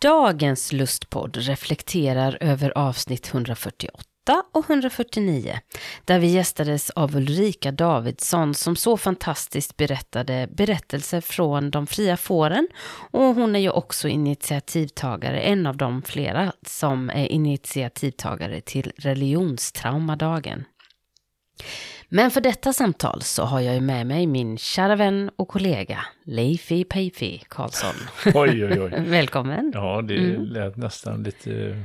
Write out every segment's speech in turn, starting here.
Dagens lustpodd reflekterar över avsnitt 148 och 149 där vi gästades av Ulrika Davidsson som så fantastiskt berättade berättelser från de fria fåren och hon är ju också initiativtagare, en av de flera som är initiativtagare till religionstraumadagen. Men för detta samtal så har jag ju med mig min kära vän och kollega Leifi Peifi Karlsson. Oj, oj, oj. Välkommen. Ja, det mm. lät nästan lite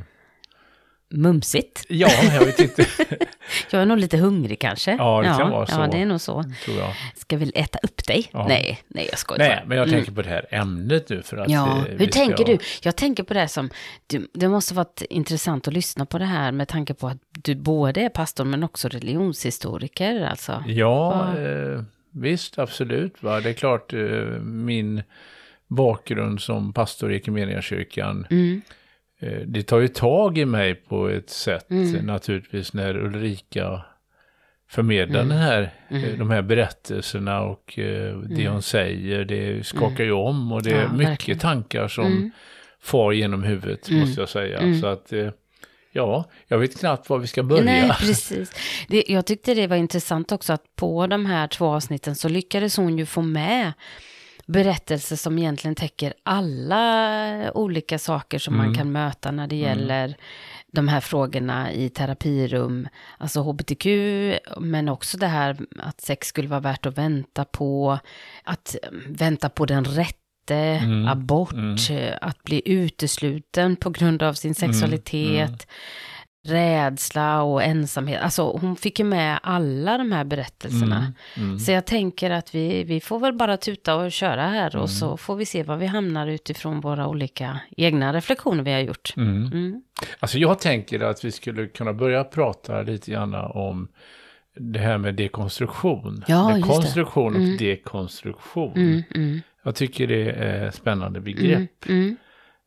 mumsigt. Ja, jag vet inte. jag är nog lite hungrig kanske. Ja, det kan vara så. Ja, det är nog så. Tror jag. Ska vi äta upp dig? Ja. Nej, nej, jag skojar. Nej, men jag tänker mm. på det här ämnet nu för att... Ja, hur tänker ska... du? Jag tänker på det som, du, det måste varit intressant att lyssna på det här med tanke på att du både är pastor men också religionshistoriker, alltså. Ja, eh, visst, absolut. Va? Det är klart, eh, min bakgrund som pastor i Equmeniakyrkan mm Eh, det tar ju tag i mig på ett sätt mm. naturligtvis när Ulrika förmedlar mm. den här, eh, mm. de här berättelserna och eh, det mm. hon säger, det skakar ju om och det är ja, mycket verkligen. tankar som mm. far genom huvudet mm. måste jag säga. Så att Ja, jag vet knappt var vi ska börja. Nej, precis. Det, jag tyckte det var intressant också att på de här två avsnitten så lyckades hon ju få med berättelse som egentligen täcker alla olika saker som mm. man kan möta när det mm. gäller mm. de här frågorna i terapirum. Alltså hbtq, men också det här att sex skulle vara värt att vänta på. Att vänta på den rätte, mm. abort, mm. att bli utesluten på grund av sin mm. Rädsla och ensamhet. Alltså hon fick ju med alla de här berättelserna. Mm, mm. Så jag tänker att vi, vi får väl bara tuta och köra här mm. och så får vi se var vi hamnar utifrån våra olika egna reflektioner vi har gjort. Mm. mm. Alltså jag tänker att vi skulle kunna börja prata lite grann om det här med dekonstruktion. Ja, konstruktion och mm. dekonstruktion. Jag tycker det är spännande begrepp.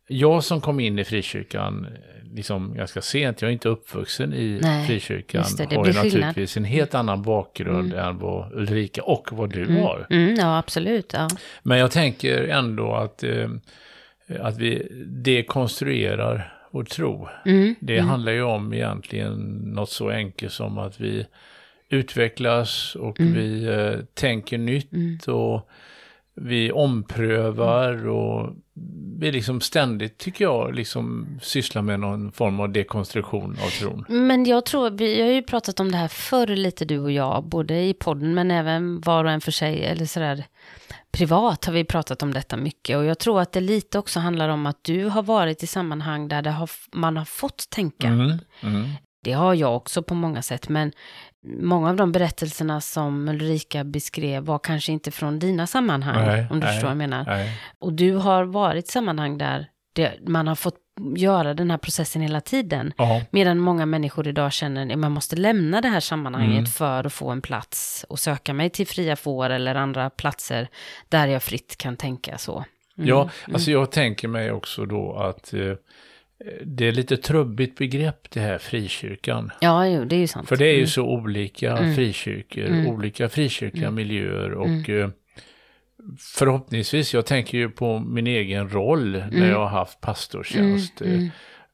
Jag som kom in i frikyrkan liksom ganska sent, jag är inte uppvuxen i Nej, frikyrkan, det, det har ju naturligtvis en helt annan bakgrund mm. än vad Ulrika och vad du mm. har. Mm, ja, absolut. Ja. Men jag tänker ändå att, eh, att vi dekonstruerar vår tro. Mm, det mm. handlar ju om egentligen något så enkelt som att vi utvecklas och mm. vi eh, tänker nytt och vi omprövar och vi liksom ständigt, tycker jag, liksom sysslar med någon form av dekonstruktion av tron. Men jag tror, vi har ju pratat om det här förr lite du och jag, både i podden men även var och en för sig, eller sådär privat har vi pratat om detta mycket. Och jag tror att det lite också handlar om att du har varit i sammanhang där har, man har fått tänka. Mm, mm. Det har jag också på många sätt, men många av de berättelserna som Ulrika beskrev var kanske inte från dina sammanhang, nej, om du nej, förstår vad jag menar. Nej. Och du har varit sammanhang där det, man har fått göra den här processen hela tiden. Aha. Medan många människor idag känner att man måste lämna det här sammanhanget mm. för att få en plats och söka mig till fria får eller andra platser där jag fritt kan tänka så. Mm. Ja, alltså jag tänker mig också då att eh, det är lite trubbigt begrepp det här frikyrkan. Ja, jo, det är ju sant. För det är ju mm. så olika mm. frikyrkor, mm. olika frikyrkliga mm. miljöer och mm. Eh, förhoppningsvis, jag tänker ju på min egen roll när mm. jag har haft pastortjänst.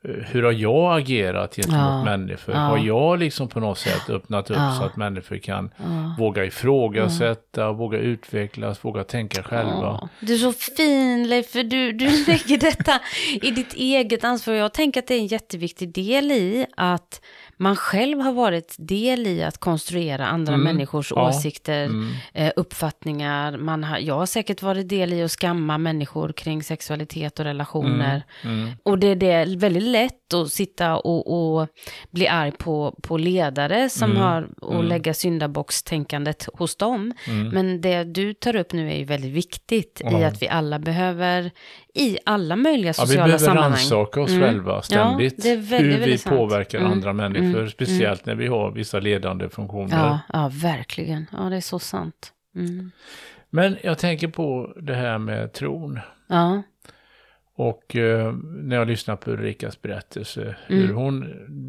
Eh, hur har jag agerat gentemot ja, människor? Ja. Har jag liksom på något sätt öppnat upp ja. så att människor kan våga ifrågasätta, våga utvecklas, våga tänka själva? Du är så fin Leif, för du, du lägger detta i ditt eget ansvar. Jag tänker att det är en jätteviktig del i att man själv har varit del i att konstruera andra mm. människors ja. åsikter, mm. eh, uppfattningar. Man har, jag har säkert varit del i att skamma människor kring sexualitet och relationer. Mm. mm. Och det är det väldigt lätt att sitta och, och bli arg på, på ledare som Mm. har, och Mm. lägga syndabockstänkandet hos dem. Men det du tar upp nu är ju väldigt viktigt i att vi alla behöver, i alla möjliga Ja, vi sociala behöver sammanhang. rannsaka oss Mm. själva ständigt. är väldigt, hur vi väldigt sant. påverkar Mm. andra människor, Mm. speciellt när vi har vissa ledande funktioner. Ja, ja, verkligen. Ja, det är så sant. Mm. Men jag tänker på det här med tron. Ja, Och eh, när jag lyssnar på Ulrikas berättelse, hur Mm. hon,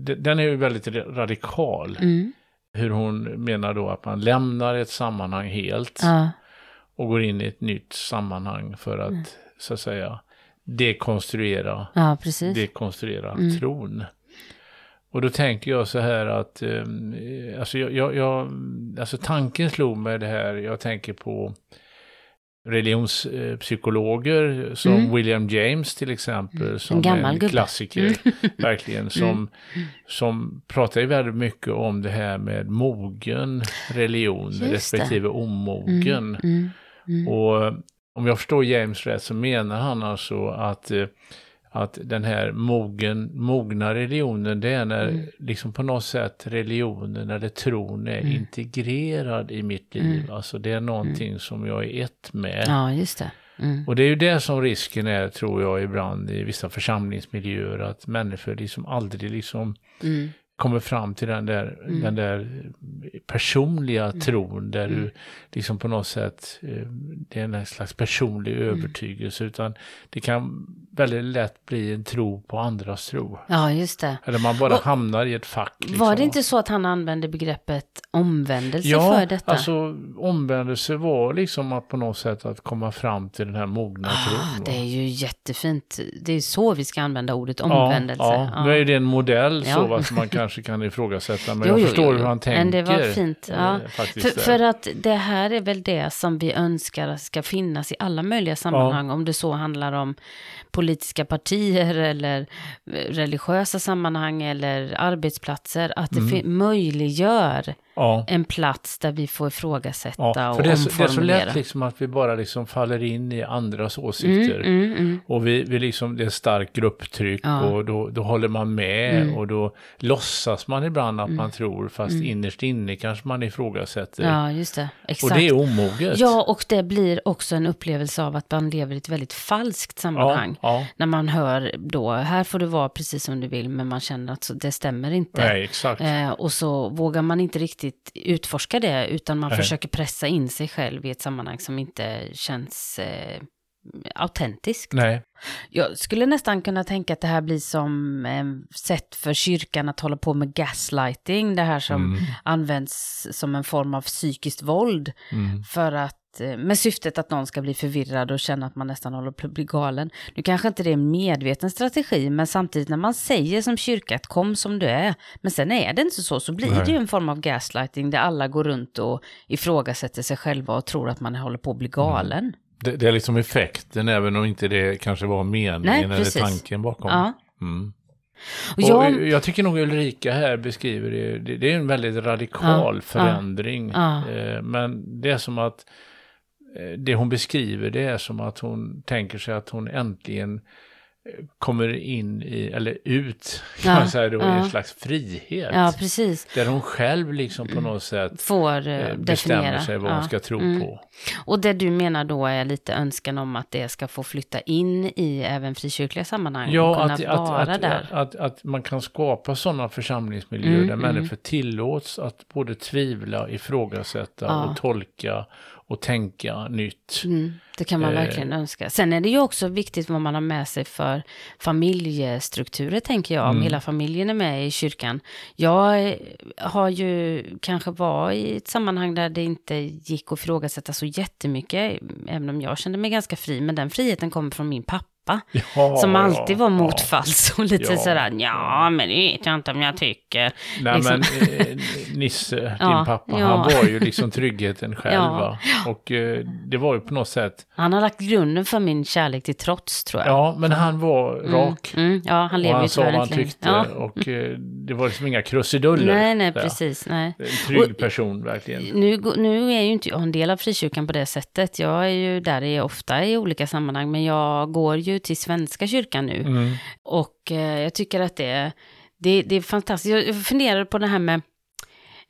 de- den är ju väldigt ra- radikal. mm. Hur hon menar då att man lämnar ett sammanhang helt ja, och går in i ett nytt sammanhang för att, Mm. Så att säga, dekonstruera, ja dekonstruera Mm. tron. Och då tänker jag så här att, eh, alltså, jag, jag, jag, alltså tanken slog mig det här, jag tänker på religionspsykologer som Mm. William James till exempel, som gammal är en gubbe. klassiker, verkligen, som, som pratar ju väldigt mycket om det här med mogen religion Just det. respektive omogen. Mm, mm. Och om jag förstår James rätt så menar han alltså att, eh, att den här mogen, mogna religionen, det är när Mm. liksom på något sätt religionen eller tron är Mm. integrerad i mitt liv. Mm. Alltså det är någonting som jag är ett med. Ja, just det. Mm. Och det är ju det som risken är, tror jag, ibland i vissa församlingsmiljöer, att människor liksom aldrig liksom Mm. Kommer fram till den där, Mm. den där personliga tron där Mm. du liksom på något sätt, eh, det är en slags personlig Mm. övertygelse utan det kan väldigt lätt bli en tro på andras tro. Ja, just det. Eller man bara Och- hamnar i ett fack. Liksom. Var det inte så att han använde begreppet omvändelse Ja, för detta? alltså omvändelse var liksom att på något sätt att komma fram till den här mogna Ah, tron. det är ju jättefint. Det är så vi ska använda ordet omvändelse. Ja, ja. nu är det en modell så Ja. va, som man kanske kan ifrågasätta, men Jo, jag jo, förstår jo, hur han tänker. Men det var fint, ja. eh, För, för att det här är väl det som vi önskar ska finnas i alla möjliga sammanhang. Om det så handlar om politiska partier eller eh, religiösa sammanhang eller arbetsplatser. Att det Mm. möjliggör ja. en plats där vi får ifrågasätta Ja, och för det är, så, det är så lätt liksom att vi bara liksom faller in i andras åsikter. Mm, mm, mm. Och vi, vi liksom, det är starkt grupptryck Ja. och då, då håller man med Mm. och då låtsas man ibland att man tror fast innerst inne kanske man ifrågasätter. Ja, just det. och Exakt. det är omoget. Ja, och det blir också en upplevelse av att man lever i ett väldigt falskt sammanhang. ja, När man hör då, här får du vara precis som du vill, men man känner att det stämmer inte. nej exakt. Eh, och så vågar man inte riktigt utforska det, utan man Nej. försöker pressa in sig själv i ett sammanhang som inte känns eh, autentiskt. Nej, Jag skulle nästan kunna tänka att det här blir som ett sätt för kyrkan att hålla på med gaslighting, det här som Mm. används som en form av psykiskt våld. mm. För att, eh, med syftet att någon ska bli förvirrad och känna att man nästan håller på att bli galen. Nu kanske inte det är en medveten strategi, men samtidigt när man säger som kyrka att kom som du är, men sen är det inte så, så blir Nej. det ju en form av gaslighting där alla går runt och ifrågasätter sig själva och tror att man håller på att bli galen. Det, det är liksom effekten även om inte det kanske var meningen Nej, eller precis. tanken bakom. Ja. Mm. Och Och jag, jag, tycker nog Ulrika här beskriver det, det, det är en väldigt radikal Ja, förändring. ja. Eh, men det är som att eh, det hon beskriver det är som att hon tänker sig att hon äntligen eh, kommer in i, eller ut, kan Ja, man säga då, i ja. en slags frihet. ja, precis, Där hon själv liksom på något sätt får eh, eh, bestämmer definiera. sig vad ja. hon ska tro Mm. på. Och det du menar då är lite önskan om att det ska få flytta in i även frikyrkliga sammanhang Ja, att, att, att, där. att, att man kan skapa sådana församlingsmiljöer Mm, där mm. människor tillåts att både tvivla, ifrågasätta Ja. och tolka och tänka nytt. Mm, det kan man Eh. verkligen önska. Sen är det ju också viktigt vad man har med sig för familjestrukturer, tänker jag, om Mm. hela familjen är med i kyrkan. Jag eh, har ju kanske varit i ett sammanhang där det inte gick att ifrågasätta så jättemycket, även om jag kände mig ganska fri, men den friheten kommer från min pappa. Ja, som alltid ja, var motfalls och lite Ja. sådär, ja men det vet jag inte om jag tycker. Nej liksom. men eh, Nisse, din pappa, han var ju liksom tryggheten själv? Och eh, det var ju på något sätt, Han har lagt grunden för min kärlek till trots, tror jag. ja men han var rak. Mm, mm, ja, han lever ju han tyvärr han inte längre. tyckte Ja. och eh, det var liksom inga krusiduller. Nej, nej, där. precis. Nej. En trygg Och- person verkligen. Nu, nu är ju inte jag en del av frikyrkan på det sättet. Jag är ju där i, ofta i olika sammanhang, men jag går ju ju till Svenska kyrkan nu. Mm. Och eh, jag tycker att det, det, det är fantastiskt. Jag- Jag funderar på det här med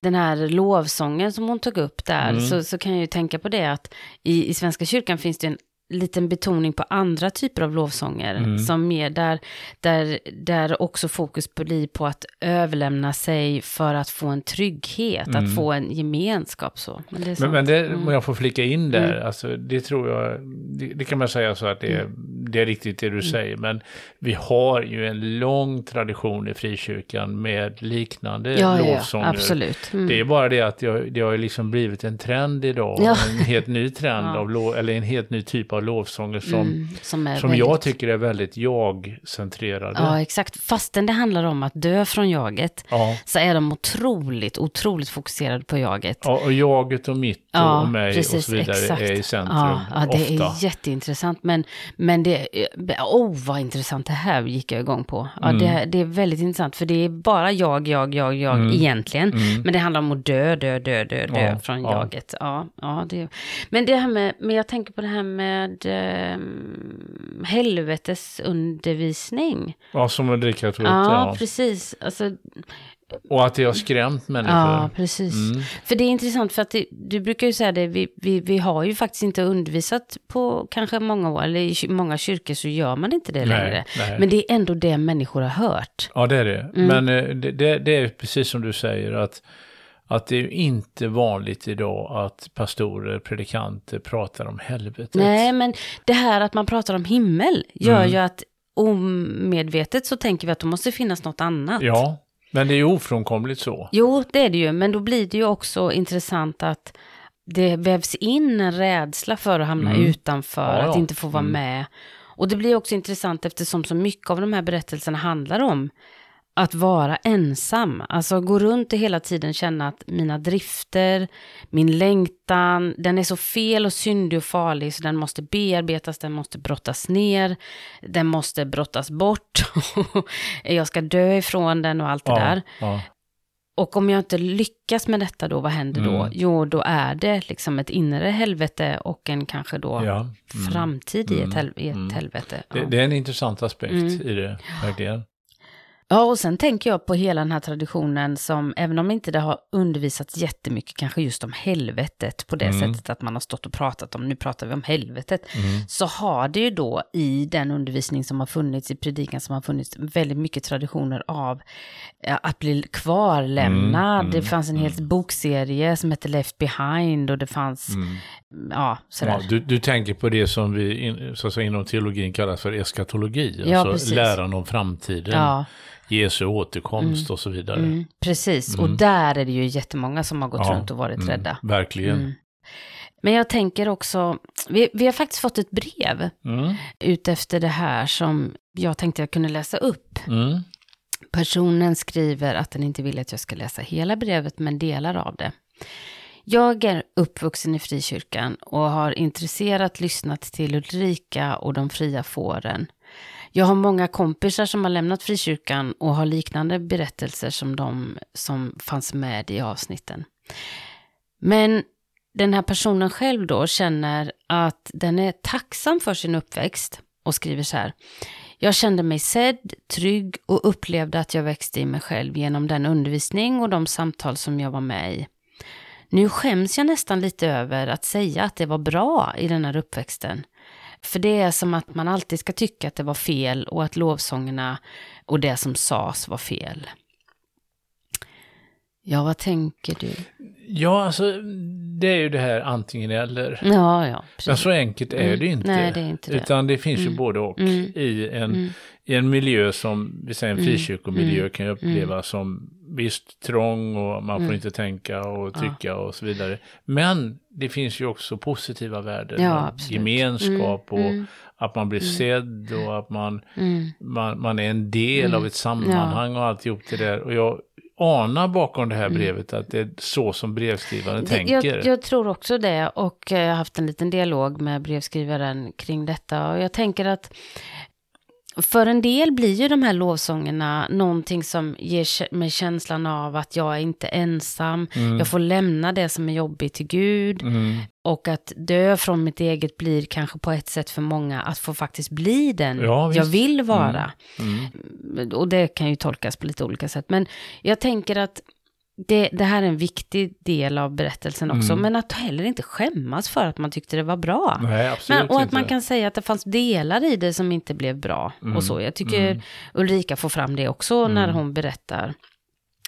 den här lovsången som hon tog upp där, Mm. så, så kan jag ju tänka på det att i, i Svenska kyrkan finns det en liten betoning på andra typer av lovsånger, Mm. som mer där, där, där också fokus blir på att överlämna sig för att få en trygghet, Mm. att få en gemenskap så. Men det är Men, men det, Mm. jag får flika in där, alltså det tror jag, det, det kan man säga så att det är, Mm. det är riktigt det du säger, men vi har ju en lång tradition i frikyrkan med liknande ja, ja, ja, lovsånger. absolut. Mm. Det är bara det att det, det har liksom blivit en trend idag, Ja. en helt ny trend av lov, eller en helt ny typ av lovsånger som, Mm, som som väldigt... jag tycker är väldigt jag-centrerade. Ja, exakt. Fastän det handlar om att dö från jaget, Ja. så är de otroligt, otroligt fokuserade på jaget. Ja, och jaget och mitt och, Ja, och mig och precis, så vidare exakt. är i centrum Ja, ja det ofta. är jätteintressant. Men, men det, oh vad intressant det här gick jag igång på. Ja, Mm. det, det är väldigt intressant, för det är bara jag, jag, jag, jag Mm. egentligen. Mm. Men det handlar om att dö, dö, dö, dö, dö från ja. jaget. Ja, ja, det, men det här med, men jag tänker på det här med eh, helvetesundervisning. Ja, som Ulrika tog upp Ja, ja. precis. Alltså, Och att det har skrämt människor. ja, precis. Mm. För det är intressant för att det, du brukar ju säga det, vi, vi, vi har ju faktiskt inte undervisat på kanske många år, eller i många kyrkor så gör man inte det längre. nej. Men det är ändå det människor har hört. Ja, det är det. Mm. Men eh, det, det, det är precis som du säger att, att det är ju inte vanligt idag att pastorer, predikanter pratar om helvetet. Nej, men det här att man pratar om himmel gör Mm. ju att omedvetet så tänker vi att det måste finnas något annat. Ja, men det är ju ofrånkomligt så. Jo, det är det ju, men då blir det ju också intressant att det vävs in en rädsla för att hamna Mm. utanför, Ja, att inte få vara Mm. med. Och det blir också intressant eftersom så mycket av de här berättelserna handlar om att vara ensam. Alltså gå runt och hela tiden känna att mina drifter, min längtan, den är så fel och syndig och farlig så den måste bearbetas, den måste brottas ner, den måste brottas bort. Jag ska dö ifrån den och allt det där. ja. Och om jag inte lyckas med detta då, vad händer då? Mm. Jo, då är det liksom ett inre helvete och en kanske då ja. Mm. framtid i ett, Mm. hel i ett Mm. helvete. Ja. Det, det är en intressant aspekt Mm. i det, verkligen. Ja, och sen tänker jag på hela den här traditionen som, även om inte det har undervisats jättemycket, kanske just om helvetet, på det Mm. sättet att man har stått och pratat om, nu pratar vi om helvetet, Mm. så har det ju då i den undervisning som har funnits, i predikan som har funnits, väldigt mycket traditioner av att bli kvarlämnad. Mm, det mm, fanns en hel bokserie som hette Left Behind och det fanns, Mm. ja, sådär. Ja, du, du tänker på det som vi in, så att säga, inom teologin kallas för eskatologi, Ja, alltså precis. läran om framtiden, Ja, Jesu återkomst och så vidare. mm, precis. Mm. Och där är det ju jättemånga som har gått Ja, runt och varit mm, rädda. Verkligen. Mm. Men jag tänker också, vi, vi har faktiskt fått ett brev Mm. utefter det här som jag tänkte jag kunde läsa upp. Mm. Personen skriver att den inte vill att jag ska läsa hela brevet, men delar av det. Jag är uppvuxen i frikyrkan och har intresserat lyssnat till Ulrika och de fria fåren. Jag har många kompisar som har lämnat frikyrkan och har liknande berättelser som de som fanns med i avsnitten. Men den här personen själv då känner att den är tacksam för sin uppväxt och skriver så här. Jag kände mig sedd, trygg och upplevde att jag växte i mig själv genom den undervisning och de samtal som jag var med i. Nu skäms jag nästan lite över att säga att det var bra i den här uppväxten. För det är som att man alltid ska tycka att det var fel och att lovsångerna och det som sades var fel. Ja, vad tänker du? Ja, alltså det är ju det här antingen eller. Ja, ja. Men så enkelt är Mm. det inte. Nej, det är inte det. Utan det finns ju Mm. både och. Mm. I, en, Mm. I en miljö som, vi säger en Mm. frikyrkomiljö Mm. kan ju upplevas som visst trång och man får inte tänka och Ja. tycka och så vidare. Men det finns ju också positiva värden. Ja. Gemenskap och Mm. att man blir sedd och att man, Mm. man, man är en del Mm. av ett sammanhang och alltihop det där. Och jag anar bakom det här Mm. brevet att det är så som brevskrivaren Det- tänker. Jag, jag tror också det och eh, jag har haft en liten dialog med brevskrivaren kring detta och jag tänker att för en del blir ju de här lovsångerna någonting som ger mig känslan av att jag är inte ensam, Mm. jag får lämna det som är jobbigt till Gud. Mm. Och att dö från mitt eget blir kanske på ett sätt för många att få faktiskt bli den Ja, jag vill vara. Mm. Och det kan ju tolkas på lite olika sätt. Men jag tänker att det, det här är en viktig del av berättelsen också. Mm. Men att heller inte skämmas för att man tyckte det var bra. Nej, Men, och att inte. man kan säga att det fanns delar i det som inte blev bra. Mm. Och så. Jag tycker Ulrika får fram det också när hon berättar.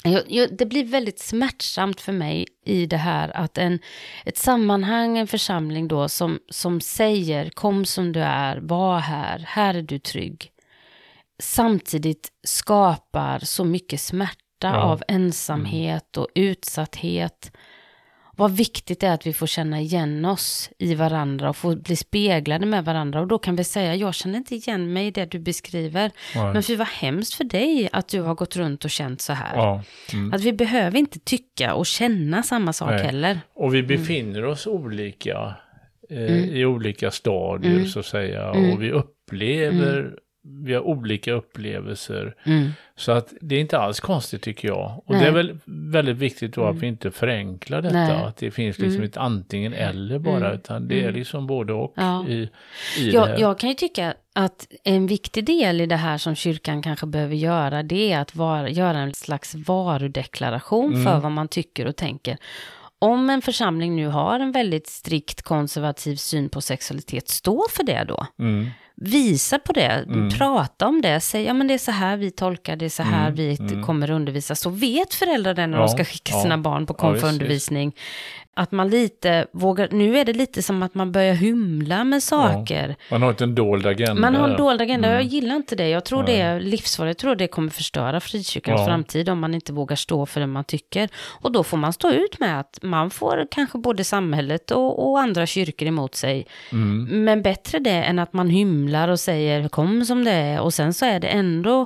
Jag, jag, det blir väldigt smärtsamt för mig i det här att en, ett sammanhang, en församling då som, som säger kom som du är, var här, här är du trygg. Samtidigt skapar så mycket smärta Ja. av ensamhet och utsatthet. Vad viktigt det är att vi får känna igen oss i varandra och få bli speglade med varandra. Och då kan vi säga, jag känner inte igen mig i det du beskriver. Nej. Men fy vad hemskt för dig att du har gått runt och känt så här. Ja. Mm. Att vi behöver inte tycka och känna samma sak Nej. heller. Och Mm. vi befinner oss olika eh, i olika stadier Mm. så att säga. Mm. Och vi upplever, vi har olika upplevelser. Mm. Så att det är inte alls konstigt tycker jag. Och Nej. det är väl väldigt viktigt då att vi inte förenklar detta. Nej. Att det finns liksom Mm. ett antingen eller bara. Mm. Utan det är Mm. liksom både och Ja. i, i Jag, jag kan ju tycka att en viktig del i det här som kyrkan kanske behöver göra, det är att vara, göra en slags varudeklaration Mm. för vad man tycker och tänker. Om en församling nu har en väldigt strikt konservativ syn på sexualitet, stå för det då. Mm. Visa på det, Mm. prata om det, säg ja men det är så här vi tolkar, det är så här Mm, vi mm. kommer undervisa. Så vet föräldrar det när Ja, de ska skicka sina barn på konfundervisning. Att man lite vågar, nu är det lite som att man börjar hymla med saker. Man har inte en dold agenda. Man har en dold agenda, Mm. jag gillar inte det. Jag tror det är livsfarligt, jag tror det kommer förstöra frikyrkans Ja. framtid om man inte vågar stå för det man tycker. Och då får man stå ut med att man får kanske både samhället och, och andra kyrkor emot sig. Mm. Men bättre det än att man hymlar och säger kom som det är och sen så är det ändå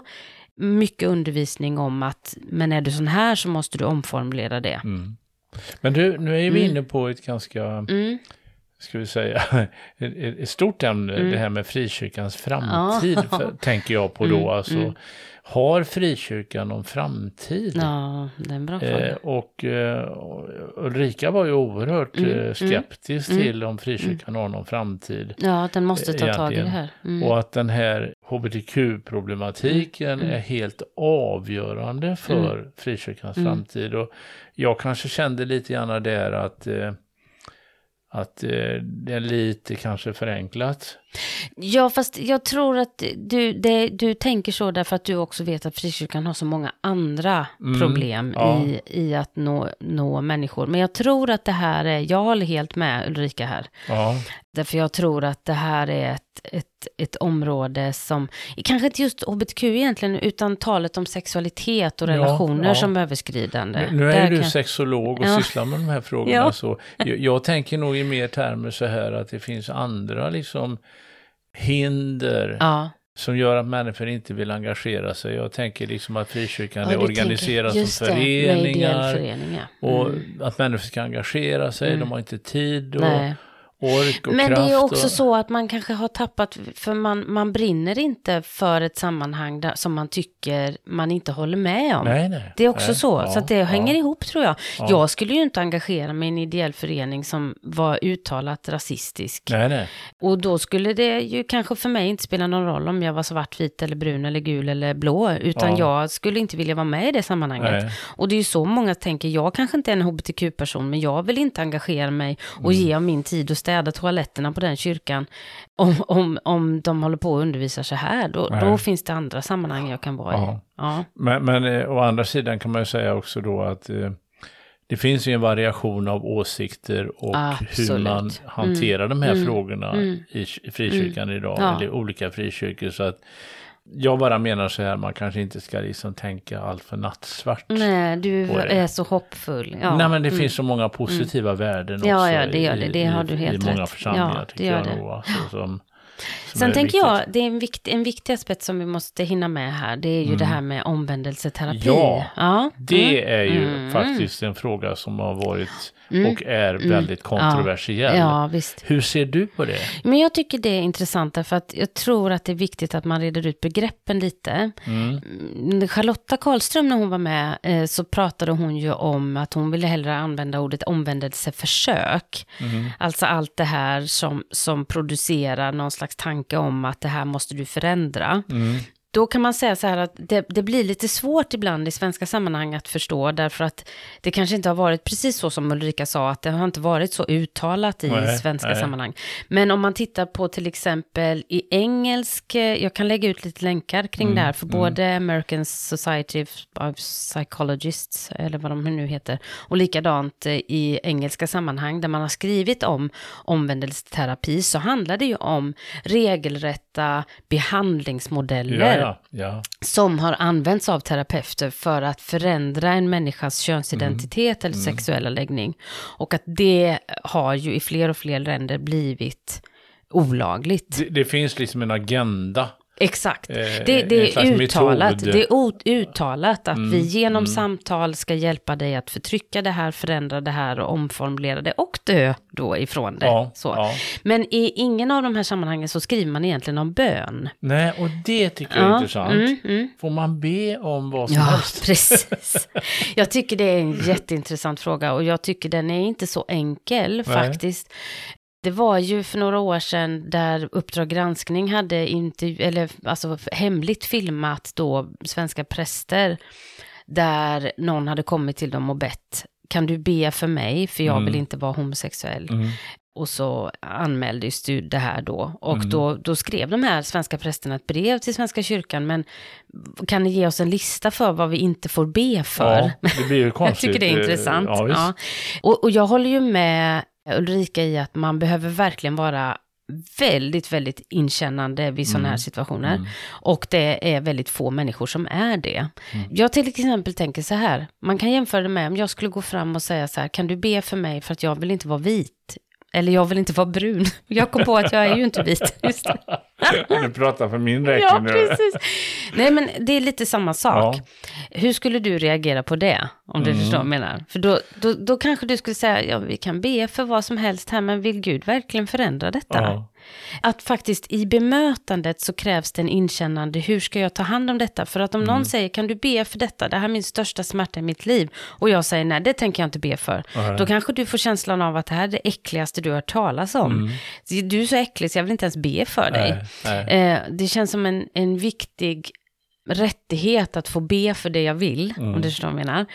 mycket undervisning om att men är du sån här så måste du omformulera det. Mm. Men du, nu är vi Mm. inne på ett ganska, Mm. ska vi säga, ett, ett stort ämne, Mm. det här med frikyrkans framtid, Ja. för, tänker jag på då. Mm, Alltså, mm. Har frikyrkan någon framtid? Ja, det är en bra Eh, fråga. och eh, Ulrika var ju oerhört Mm, eh, skeptisk till om frikyrkan har någon framtid. Ja, den måste ta tag i det här. Och att den här hbtq-problematiken Mm, mm. är helt avgörande för frikyrkans Mm. framtid. Och jag kanske kände lite grann där att, eh, att eh, det är lite kanske förenklat. Ja, fast jag tror att du, det, du tänker så därför att du också vet att frikyrkan har så många andra Mm, problem ja. i, i att nå, nå människor. Men jag tror att det här är, jag håller helt med Ulrika här. Ja, Därför jag tror att det här är ett, ett, ett område som, kanske inte just hbtq egentligen, utan talet om sexualitet och Ja, relationer ja. som överskridande. nu, nu är ju du kan- sexolog och Ja. sysslar med de här frågorna. Ja. Så jag, jag tänker nog i mer termer så här att det finns andra liksom hinder Ja, som gör att människor inte vill engagera sig. Jag tänker liksom att frikyrkan ja är organiserad tänker- som det, med ideell föreningar. förening, ja. Och Mm. att människor ska engagera sig, Mm. de har inte tid och Nej. Ork och Men kraft. det är också och... så att man kanske har tappat, för man, man brinner inte för ett sammanhang där, som man tycker man inte håller med om. Nej, nej. Det är också nej. så, Ja, så att det hänger ja. ihop tror jag. Ja. Jag skulle ju inte engagera mig i en ideell förening som var uttalat rasistisk. Nej, nej. Och då skulle det ju kanske för mig inte spela någon roll om jag var svart, vit eller brun eller gul eller blå. Utan Ja. jag skulle inte vilja vara med i det sammanhanget. nej. Och det är ju så många tänker, jag kanske inte är en hbtq-person, men jag vill inte engagera mig och Mm. ge av min tid och städa toaletterna på den kyrkan. Om, om, om de håller på och undervisar så här, då, Nej. då finns det andra sammanhang jag kan vara i. Ja. Men, men eh, å andra sidan kan man ju säga också då att eh, det finns ju en variation av åsikter och hur Absolut. man hanterar de här Mm. frågorna Mm. i, i frikyrkan idag, Ja. eller olika frikyrkor. Så att jag bara menar så här, man kanske inte ska liksom tänka allt för nattsvart. Nej, du är så hoppfull. Ja. Nej men det Mm. finns så många positiva värden också Ja, ja, det gör i, det. Det har du i, helt i många rätt. församlingar Ja, det tycker gör jag det. nog. Alltså, som Sen tänker viktigt. jag, det är en, vikt, en viktig aspekt som vi måste hinna med här. Det är ju det här med omvändelseterapi. Mm. Ja, ja. Det mm. är ju Mm. faktiskt en fråga som har varit Mm. och är väldigt kontroversiell. Ja, visst. Hur ser du på det? Men jag tycker det är intressant därför att jag tror att det är viktigt att man reder ut begreppen lite. Mm. Mm, Charlotta Karlström när hon var med eh, så pratade hon ju om att hon ville hellre använda ordet omvändelseförsök. Mm. Alltså allt det här som, som producerar någon slags tanke om att det här måste du förändra. Mm. Då kan man säga så här att det, det blir lite svårt ibland i svenska sammanhang att förstå därför att det kanske inte har varit precis så som Ulrika sa att det har inte varit så uttalat i Nej, svenska nej. sammanhang. Men om man tittar på till exempel i engelsk, eh, jag kan lägga ut lite länkar kring Mm, det här för mm. både American Society of Psychologists eller vad de nu heter och likadant eh, i engelska sammanhang där man har skrivit om omvändelseterapi så handlar det ju om regelrätta behandlingsmodeller Ja, ja, ja. som har använts av terapeuter för att förändra en människas könsidentitet eller sexuella läggning. Och att det har ju i fler och fler länder blivit olagligt. Det, det finns liksom en agenda. Exakt. Eh, Det, det är uttalat, metod. det är o- uttalat att Mm, vi genom mm. samtal ska hjälpa dig att förtrycka det här, förändra det här och omformulera det och dö då ifrån det. Ja, så. ja. Men i ingen av de här sammanhangen så skriver man egentligen om bön. Nej, och det tycker jag är Ja, intressant. mm, mm. Får man be om vad som Ja, helst? precis. Jag tycker det är en jätteintressant fråga och jag tycker den är inte så enkel faktiskt. Det var ju för några år sedan där Uppdrag granskning hade intervju- eller alltså hemligt filmat då svenska präster där någon hade kommit till dem och bett kan du be för mig för jag Mm. vill inte vara homosexuell. Mm. Och så anmäldes ju det här då. Och Mm. då, då skrev de här svenska prästerna ett brev till Svenska kyrkan. Men kan ni ge oss en lista för vad vi inte får be för? Ja, det blir ju jag konstigt. tycker det är intressant. Ja. Ja. Och, och jag håller ju med Ulrika i att man behöver verkligen vara väldigt, väldigt inkännande vid sådana här situationer. Mm. Och det är väldigt få människor som är det. Mm. Jag till exempel tänker så här, man kan jämföra det med om jag skulle gå fram och säga så här, kan du be för mig för att jag vill inte vara vit? Eller jag vill inte vara brun. Jag kom på att jag är ju inte vit. Just. Du pratar för min räkning Ja, nu. precis. Nej, men det är lite samma sak. Ja. Hur skulle du reagera på det? Om du Mm. förstår vad jag menar. För då, då, då kanske du skulle säga, ja vi kan be för vad som helst här, men vill Gud verkligen förändra detta? Ja. Att faktiskt i bemötandet så krävs det en inkännande, hur ska jag ta hand om detta? För att om Mm. någon säger, kan du be för detta? Det här är min största smärta i mitt liv. Och jag säger, nej det tänker jag inte be för. Nej. Då kanske du får känslan av att det här är det äckligaste du har hört talas om. Du är så äcklig så jag vill inte ens be för dig. Mm. Nej, nej. Eh, det känns som en, en viktig rättighet att få be för det jag vill, Mm. om du förstår vad jag menar.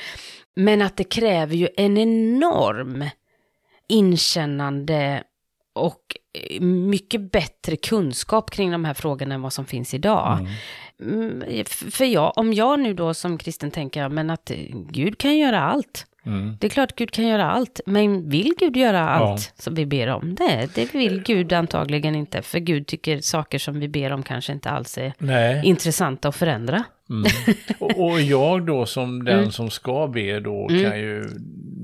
Men att det kräver ju en enorm inkännande och eh, mycket bättre kunskap kring de här frågorna än vad som finns idag. Mm. Mm, För jag, om jag nu då som kristen tänker, men att eh, Gud kan göra allt. Mm. Det är klart Gud kan göra allt, men vill Gud göra allt som vi ber om? Nej, det vill Gud antagligen inte, för Gud tycker saker som vi ber om kanske inte alls är Nej. intressanta att förändra. Mm. Och, och jag då som den Mm. som ska be då Mm. kan ju,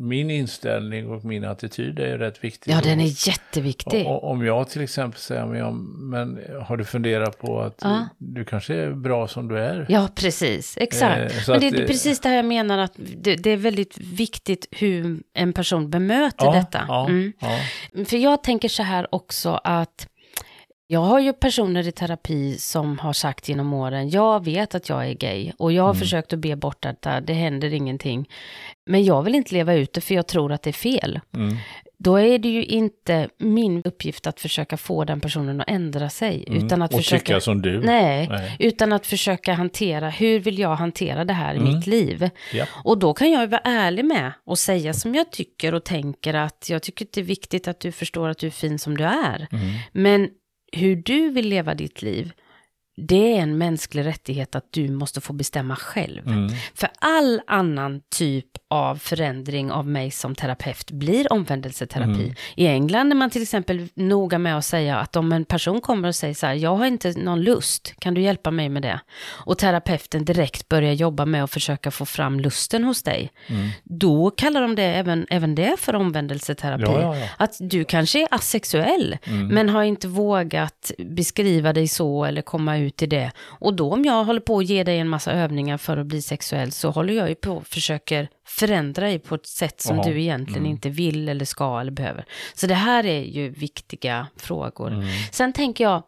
min inställning och min attityd är ju rätt viktig. Ja, den är jätteviktig. Och, och om jag till exempel säger, men, jag, men har du funderat på att Ja. du kanske är bra som du är? Ja, precis. Exakt. Eh, Men det att, är eh, precis det här jag menar, att det, det är väldigt viktigt hur en person bemöter ja, detta. Ja, Mm. ja. För jag tänker så här också att jag har ju personer i terapi som har sagt genom åren, jag vet att jag är gay och jag har Mm. försökt att be bort detta, det händer ingenting. Men jag vill inte leva ut det för jag tror att det är fel. Mm. Då är det ju inte min uppgift att försöka få den personen att ändra sig. Mm. Utan att och försöka... tycka som du. Nej, Nej. utan att försöka hantera, hur vill jag hantera det här i Mm. mitt liv? Ja. Och då kan jag vara ärlig med och säga som jag tycker och tänker att jag tycker att det är viktigt att du förstår att du är fin som du är. Mm. Men hur du vill leva ditt liv, det är en mänsklig rättighet att du måste få bestämma själv. Mm. För all annan typ av förändring av mig som terapeut blir omvändelseterapi. Mm. I England är man till exempel noga med att säga att om en person kommer och säger så här, jag har inte någon lust, kan du hjälpa mig med det? Och terapeuten direkt börjar jobba med att försöka få fram lusten hos dig. Mm. Då kallar de det även, även det för omvändelseterapi. Ja, ja, ja. Att du kanske är asexuell, Mm. men har inte vågat beskriva dig så eller komma ut i det. Och då om jag håller på att ge dig en massa övningar för att bli sexuell så håller jag ju på och försöker förändra dig på ett sätt som Jaha, du egentligen mm. inte vill eller ska eller behöver. Så det här är ju viktiga frågor. Mm. Sen tänker jag,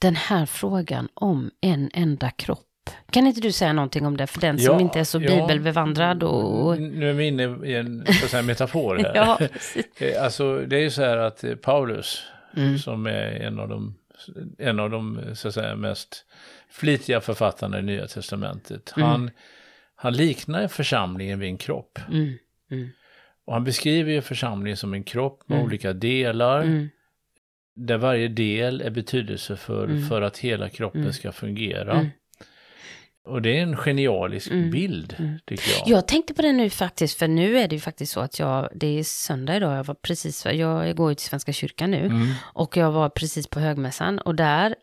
den här frågan om en enda kropp. Kan inte du säga någonting om det för den som Ja, inte är så bibelbevandrad? Och... Nu är vi inne i en så att säga, metafor här. Ja. Eh, Alltså det är ju så här att eh, Paulus, Mm. som är en av de, en av de så att säga, mest flitiga författarna i Nya Testamentet, Mm. han, han liknar församlingen vid en kropp. Mm. Mm. Och han beskriver ju församlingen som en kropp med Mm. olika delar, Mm. där varje del är betydelsefull Mm. för att hela kroppen ska fungera. Och det är en genialisk Mm. bild, Mm. tycker jag. Jag tänkte på det nu faktiskt, för nu är det ju faktiskt så att jag, det är söndag idag, jag var precis, jag går ju till Svenska kyrkan nu, Mm. och jag var precis på högmässan, och där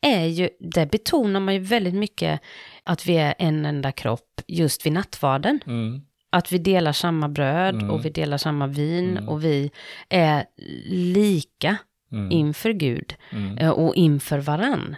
är ju, där betonar man ju väldigt mycket att vi är en enda kropp just vid nattvarden. Mm. Att vi delar samma bröd Mm. och vi delar samma vin och vi är lika inför Gud eh, och inför varann.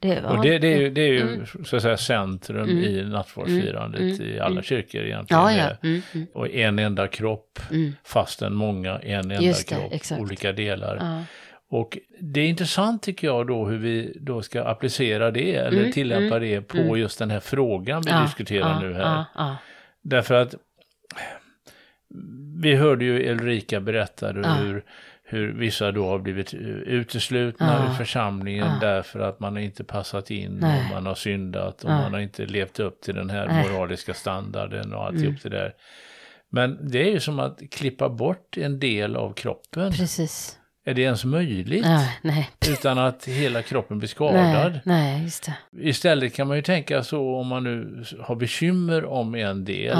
Mm. Det, Och det, det är ju, det är ju Mm. så att säga centrum Mm. i nattvardsfirandet Mm. Mm. i alla Mm. kyrkor egentligen. ja, ja. Mm, mm, Och en enda kropp, mm. fastän många, en enda Just kropp, exakt. olika delar. Ja. Och det är intressant tycker jag då hur vi då ska applicera det eller Mm, tillämpa mm, det på mm. just den här frågan vi diskuterar nu här. Därför att vi hörde ju Ulrika berätta hur, hur vissa då har blivit uteslutna Ja. ur församlingen Ja. därför att man inte passat in Nej. och man har syndat och Ja. man har inte levt upp till den här Nej. moraliska standarden och alltihop Mm. det där. Men det är ju som att klippa bort en del av kroppen. Precis. Är det ens möjligt? Nej. Utan att hela kroppen blir skadad. Nej, just det. Istället kan man ju tänka så om man nu har bekymmer om en del.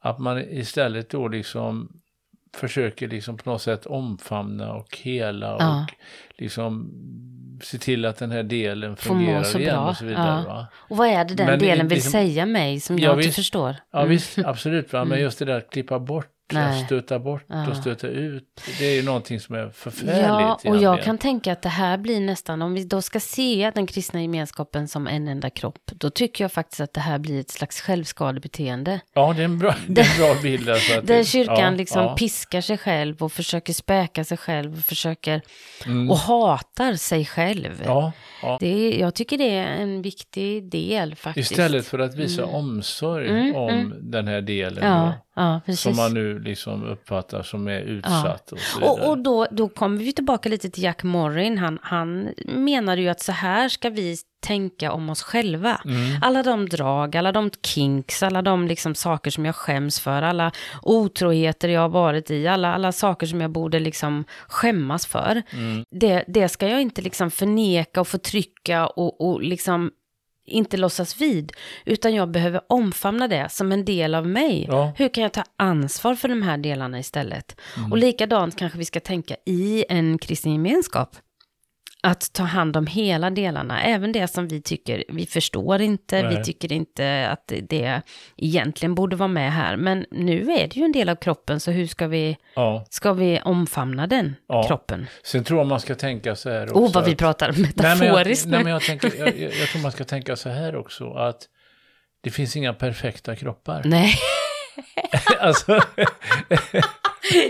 Att man istället då liksom försöker liksom på något sätt omfamna och hela och Ja. liksom se till att den här delen Får fungerar så igen bra. och så vidare. Ja. Va? och vad är det den Men delen vill liksom- säga mig som Ja, jag inte visst. förstår? Ja Mm. visst, absolut. Va? Men Mm. just det där att klippa bort, Nej. stöta bort Ja. och stöta ut. Det är ju någonting som är förfärligt. Ja, och jag kan tänka att det här blir nästan, om vi då ska se den kristna gemenskapen som en enda kropp, då tycker jag faktiskt att det här blir ett slags självskadebeteende. Ja, det är en bra, det är en bra bild. Alltså att Där kyrkan ja, liksom ja. piskar sig själv och försöker späka sig själv och försöker, Mm. och hatar sig själv. Ja, ja. Det är, jag tycker det är en viktig del faktiskt. Istället för att visa Mm. omsorg Mm, om mm. den här delen Ja, då, ja som man nu liksom uppfattar som är utsatt och så vidare. Och, och då, då kommer vi tillbaka lite till Jack Morin. Han, han menar ju att så här ska vi tänka om oss själva. Mm. Alla de drag, alla de kinks, alla de liksom saker som jag skäms för, alla otroheter jag har varit i, alla, alla saker som jag borde liksom skämmas för. Mm. Det, det ska jag inte liksom förneka och förtrycka och, och liksom inte låtsas vid, utan jag behöver omfamna det som en del av mig. Ja. Hur kan jag ta ansvar för de här delarna istället? Mm. Och likadant kanske vi ska tänka i en kristen gemenskap. Att ta hand om hela delarna, även det som vi tycker, vi förstår inte, Nej. vi tycker inte att det egentligen borde vara med här. Men nu är det ju en del av kroppen, så hur ska vi, Ja. ska vi omfamna den Ja. kroppen? Sen tror jag man ska tänka så här också. Oh, vad vi pratar Nej, metaforiskt nej, nu. men jag, tänker, jag, jag tror man ska tänka så här också att det finns inga perfekta kroppar. Nej, alltså,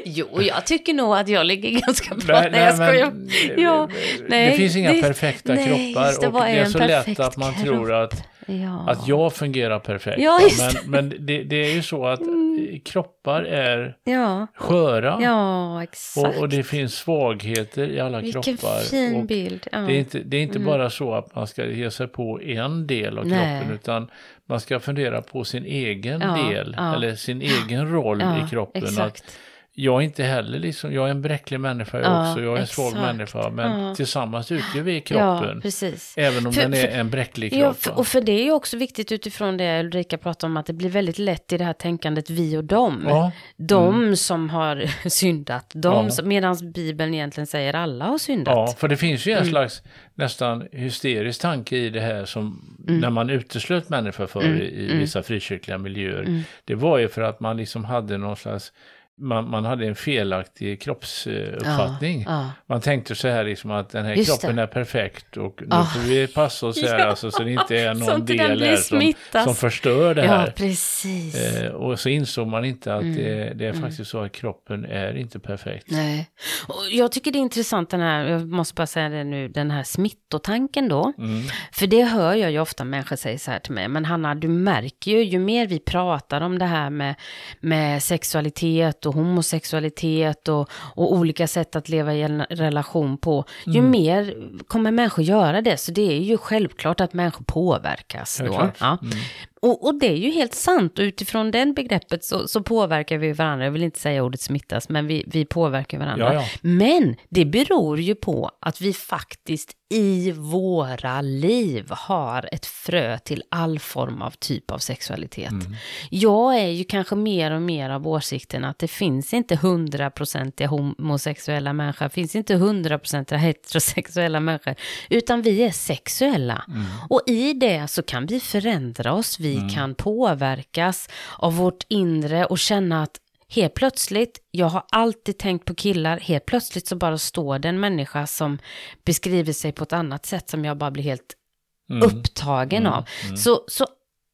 jo, jag tycker nog att jag ligger ganska bra. Nej, jag skojar. men, Ja, nej, det finns inga det- perfekta nej, kroppar det, och det är så lätt att man kropp? tror att, Ja. att jag fungerar perfekt. Ja, men men det, det är ju så att Mm. kroppar är Ja, sköra ja exakt. och, och det finns svagheter i alla Vilken kroppar. fin och bild. Det är inte, det är inte Mm. bara så att man ska ge sig på en del av Nej. kroppen utan man ska fundera på sin egen del eller sin egen roll i kroppen. Att Exakt. Jag är inte heller liksom, jag är en bräcklig människa Ja, också, jag är en svag människa, men Ja. tillsammans utgör vi Ja, kroppen. precis. även om För- den är för- en bräcklig Ja, kropp. för, va? och för det är ju också viktigt utifrån det Ulrika pratar om, att det blir väldigt lätt i det här tänkandet vi och dem. ja, De som har syndat, de Ja. medan Bibeln egentligen säger alla har syndat. ja, för det finns ju en Mm. slags nästan hysterisk tanke i det här som Mm. när man uteslöt människor för i, i vissa frikyrkliga miljöer. Mm. Det var ju för att man liksom hade någon slags man, man hade en felaktig kroppsuppfattning. Ja, Man tänkte så här liksom att den här Just kroppen det. är perfekt och nu Ah. får vi passa oss här Ja. alltså, så det inte är någon del här som, som förstör det ja. här. ja precis. Eh, och så insåg man inte att Mm. det, det är Mm. faktiskt så att kroppen är inte perfekt. Nej. Och jag tycker det är intressant den här, jag måste bara säga det nu, den här smittotanken då. Mm. För det hör jag ju ofta människor säga så här till mig, men Hanna, du märker ju, ju mer vi pratar om det här med, med sexualitet och homosexualitet och, och olika sätt att leva i en relation på, ju Mm. mer kommer människor göra det. Så det är ju självklart att människor påverkas Ja, då. Ja. Mm. Och, och det är ju helt sant, och utifrån den begreppet så, så påverkar vi varandra. Jag vill inte säga ordet smittas, men vi, vi påverkar varandra. Ja, ja. Men det beror ju på att vi faktiskt i våra liv har ett frö till all form av typ av sexualitet. Mm. Jag är ju kanske mer och mer av åsikten att det finns inte hundraprocentiga homosexuella människor, det finns inte hundraprocentiga heterosexuella människor, utan vi är sexuella. Mm. Och i det så kan vi förändra oss, vi kan påverkas av vårt inre och känna att helt plötsligt, jag har alltid tänkt på killar, helt plötsligt så bara står det en människa som beskriver sig på ett annat sätt som jag bara blir helt Mm. upptagen Mm. av. Mm. Så, så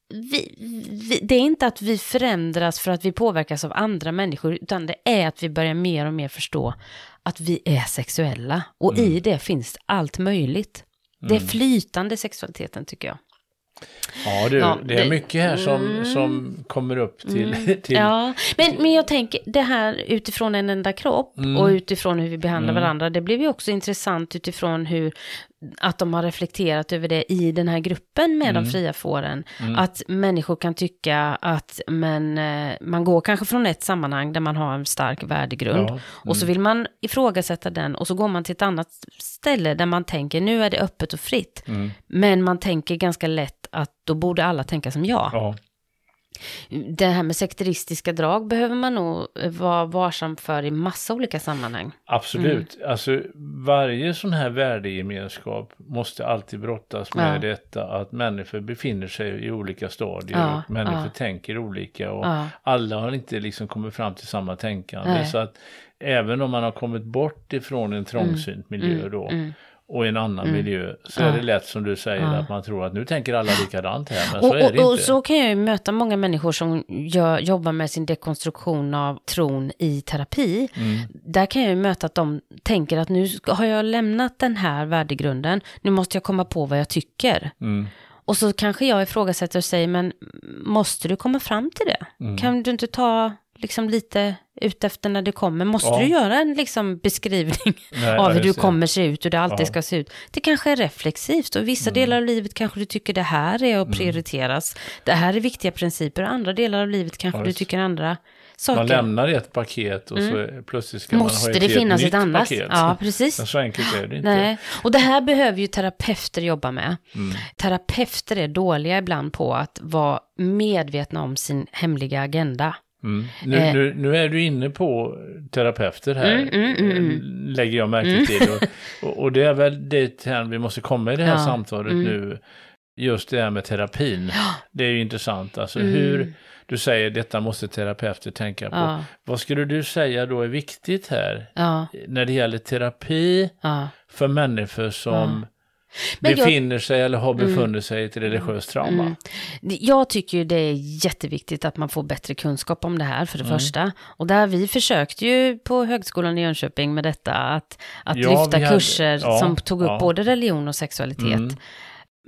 vi, vi, det är inte att vi förändras för att vi påverkas av andra människor, utan det är att vi börjar mer och mer förstå att vi är sexuella. Och i det finns allt möjligt. Det är flytande sexualiteten tycker jag. Ja du, Ja, det är mycket här som, Mm. som kommer upp till... till Ja, men, men jag tänker det här utifrån en enda kropp Mm. och utifrån hur vi behandlar Mm. varandra. Det blev ju också intressant utifrån hur att de har reflekterat över det i den här gruppen med Mm. de fria fåren. Mm. Att människor kan tycka att men, eh, man går kanske från ett sammanhang där man har en stark värdegrund. Ja, Och så vill man ifrågasätta den och så går man till ett annat ställe där man tänker nu är det öppet och fritt. Mm. Men man tänker ganska lätt att då borde alla tänka som jag. Ja. Det här med sekteristiska drag behöver man nog vara varsam för i massa olika sammanhang. Absolut. Mm. Alltså varje sån här värdegemenskap måste alltid brottas med Ja. detta att människor befinner sig i olika stadier Ja, människor ja. tänker olika och alla har inte liksom kommit fram till samma tänkande. Nej. Så att även om man har kommit bort ifrån en trångsynt miljö Mm, då mm. Och en annan Mm. miljö så Ja. är det lätt som du säger Ja. att man tror att nu tänker alla likadant här men Och, så är det och, och inte. så kan jag ju möta många människor som gör, jobbar med sin dekonstruktion av tron i terapi. Mm. Där kan jag ju möta att de tänker att nu har jag lämnat den här värdegrunden, nu måste jag komma på vad jag tycker. Mm. Och så kanske jag ifrågasätter och säger, men måste du komma fram till det? Mm. Kan du inte ta liksom lite ut efter när det kommer? Måste Ja. du göra en liksom beskrivning Nej, av hur du kommer se ut, hur det alltid Ja. ska se ut? Det kanske är reflexivt och i vissa delar av livet kanske du tycker det här är Mm. att prioriteras. Det här är viktiga principer och andra delar av livet kanske Ja, du tycker andra Man saker. lämnar ett paket och så plötsligt ska Mm. Måste man ha ett det finnas ett annat? paket. Ja, precis. Men så enkelt är det inte. Nej, och det här behöver ju terapeuter jobba med. Mm. Terapeuter är dåliga ibland på att vara medvetna om sin hemliga agenda. Mm. Nu, Eh. nu, nu är du inne på terapeuter här, Mm, mm, mm, mm. eh, lägger jag märke till. Och, och, det är väl det här vi måste komma i det här Ja, samtalet mm. nu. Just det här med terapin. Det är ju intressant. Alltså Mm. hur, du säger detta måste terapeuter tänka på. Ja, Vad skulle du säga då är viktigt här när det gäller terapi för människor som Men jag- befinner sig eller har befunnit sig i ett religiöst trauma? Mm. Jag tycker ju det är jätteviktigt att man får bättre kunskap om det här för det Mm. första. Och där vi försökte ju på Högskolan i Jönköping med detta att, att Ja, lyfta hade- kurser ja, som tog upp ja. både religion och sexualitet. Mm.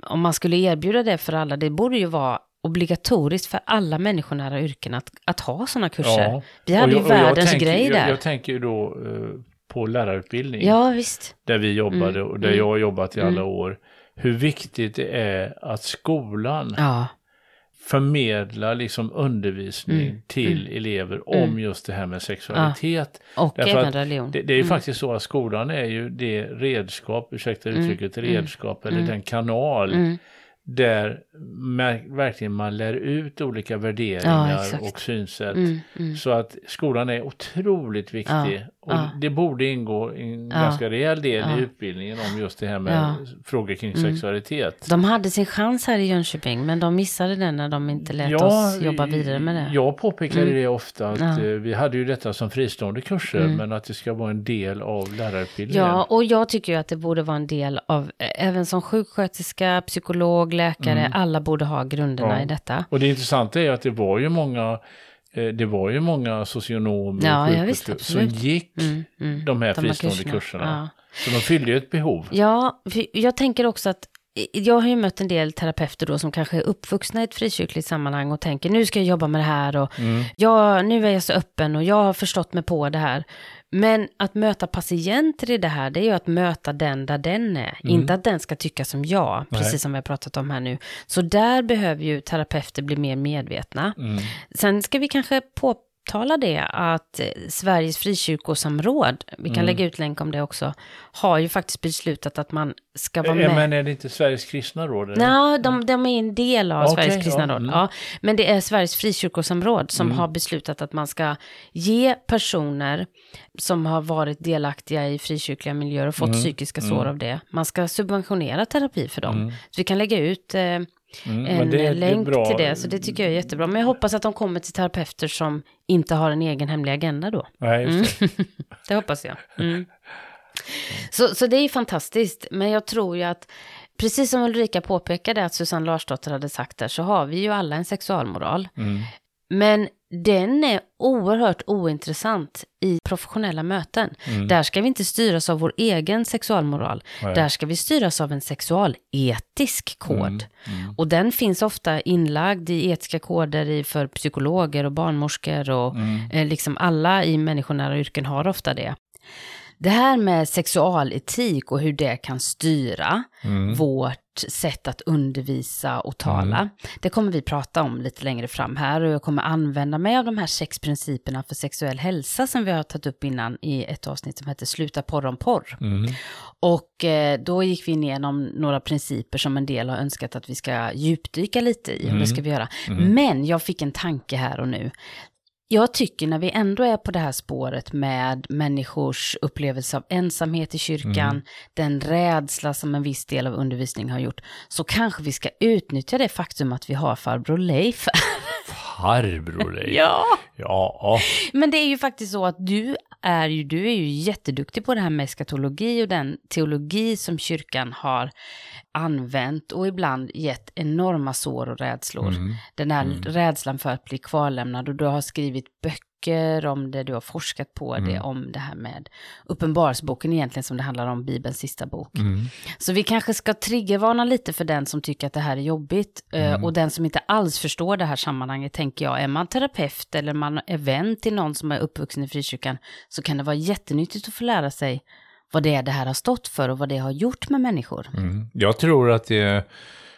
Om man skulle erbjuda det för alla, det borde ju vara obligatoriskt för alla människonära yrken att, att ha sådana kurser. Vi hade Och ju jag- jag världens tänker, grej jag, där. Jag tänker ju då eh, på lärarutbildning. Ja, visst. där vi jobbade Mm, och där jag har jobbat i alla mm. år. Hur viktigt det är att skolan Ja, förmedla liksom undervisning Mm, till elever om just det här med sexualitet. Och Därför även religion. Det, det är ju faktiskt så att skolan är ju det redskap, ursäkta uttrycket, redskap eller den kanal där verkligen man lär ut olika värderingar Ja, och synsätt. Mm, mm. Så att skolan är otroligt viktig. Ja, och ja. det borde ingå en Ja, ganska rejäl del ja. i utbildningen om just det här med frågor kring Mm. sexualitet. De hade sin chans här i Jönköping, men de missade den när de inte lät oss jobba vidare med det. Jag påpekade Mm. det ofta att eh, vi hade ju detta som fristående kurser Mm. men att det ska vara en del av lärarutbildningen. Ja, och jag tycker ju att det borde vara en del av, eh, även som sjuksköterska, psykolog, läkare, Mm. alla borde ha grunderna i detta. Och det intressanta är att det var ju många det var ju många socionomer Ja, och sjuksköterskor som gick Mm, mm. de här De fristående kurserna. kurserna. Ja. Så de fyllde ju ett behov. Ja, jag tänker också att jag har ju mött en del terapeuter då som kanske är uppvuxna i ett frikyrkligt sammanhang och tänker nu ska jag jobba med det här och Mm. ja, nu är jag så öppen och jag har förstått mig på det här. Men att möta patienter i det här, det är ju att möta den där den är. Inte att den ska tycka som jag, precis Nej. som vi har pratat om här nu. Så där behöver ju terapeuter bli mer medvetna. Mm. Sen ska vi kanske påtala det att eh, Sveriges frikyrkosamråd, vi kan Mm. lägga ut länk om det också, har ju faktiskt beslutat att man ska vara Eh, med. Men är det inte Sveriges kristna råd? Nej, de, de är en del av Okej, Sveriges kristna ja, råd. mm. Ja, men det är Sveriges frikyrkosamråd som Mm. har beslutat att man ska ge personer som har varit delaktiga i frikyrkliga miljöer och fått Mm, psykiska mm. sår av det, man ska subventionera terapi för dem. Mm. Så vi kan lägga ut eh, Mm, en det det länk bra. till det, så det tycker jag är jättebra. Men jag hoppas att de kommer till terapeuter som inte har en egen hemlig agenda då. Nej, just det. Det hoppas jag. Mm. Så, så det är fantastiskt, men jag tror ju att Precis som Ulrika påpekade att Susanne Larsdotter hade sagt där så har vi ju alla en sexualmoral. Mm. Men den är oerhört ointressant i professionella möten. Mm. Där ska vi inte styras av vår egen sexualmoral. Nej. Där ska vi styras av en sexualetisk kod. Mm. Mm. Och den finns ofta inlagd i etiska koder i, för psykologer och barnmorskor och Mm. eh, liksom alla i människonära yrken har ofta det. Det här med sexualetik och hur det kan styra Mm. vårt sätt att undervisa och tala. Mm. Det kommer vi prata om lite längre fram här och jag kommer använda mig av de här sex principerna för sexuell hälsa som vi har tagit upp innan i ett avsnitt som heter Sluta porra om porr. Mm. Och eh, då gick vi igenom några principer som en del har önskat att vi ska djupdyka lite i. Och Mm. det ska vi göra. Mm. Men jag fick en tanke här och nu. Jag tycker när vi ändå är på det här spåret med människors upplevelse av ensamhet i kyrkan, Mm. den rädsla som en viss del av undervisningen har gjort, så kanske vi ska utnyttja det faktum att vi har farbror Leif. Farbror Leif. ja! Ja. Men det är ju faktiskt så att du är ju, du är ju jätteduktig på det här med eskatologi och den teologi som kyrkan har använt och ibland gett enorma sår och rädslor. Mm. Den här Mm. rädslan för att bli kvarlämnad och du har skrivit böcker om det, du har forskat på det, Mm. om det här med Uppenbarelseboken egentligen som det handlar om, Bibelns sista bok. Mm. Så vi kanske ska triggervarna lite för den som tycker att det här är jobbigt. eh, Mm. Och den som inte alls förstår det här sammanhanget, tänker jag, är man terapeut eller man är vän till någon som är uppvuxen i frikyrkan, så kan det vara jättenyttigt att få lära sig vad det är det här har stått för och vad det har gjort med människor. Mm. Jag tror att det är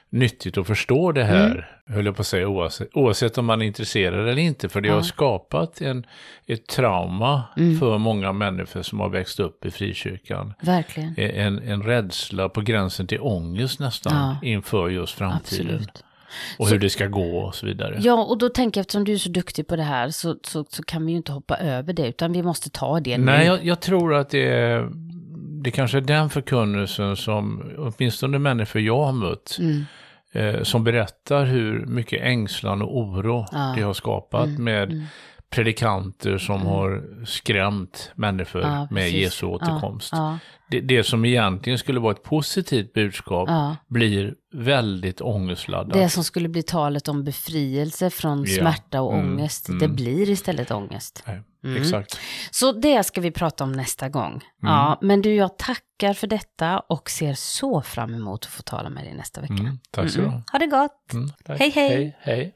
nyttigt att förstå det här, Mm. höll jag på att säga, oavsett, oavsett om man är intresserad eller inte, för det Ja. har skapat en, ett trauma Mm. för många människor som har växt upp i frikyrkan. Verkligen. En, en rädsla på gränsen till ångest nästan Ja. inför just framtiden. Absolut. Och Så- hur det ska gå och så vidare. Ja, och då tänker jag eftersom du är så duktig på det här så, så, så kan vi ju inte hoppa över det, utan vi måste ta det Nej, jag, jag tror att det är, det kanske är den förkunnelsen som åtminstone människor jag har mött, Mm. eh, som berättar hur mycket ängslan och oro Ja. det har skapat Mm, med mm. Predikanter som har skrämt människor Ja, med. Jesu återkomst. Ja, Det, det som egentligen skulle vara ett positivt budskap ja. blir väldigt ångestladdat. Det som skulle bli talet om befrielse från Ja. smärta och Mm, ångest, mm. det blir istället ångest. Nej, Mm. Exakt. Så det ska vi prata om nästa gång. Mm. Ja, men du, jag tackar för detta och ser så fram emot att få tala med dig nästa vecka. Mm, tack så du Mm, ha. mm. Ha det gott! Mm. Hej, hej. hej, hej.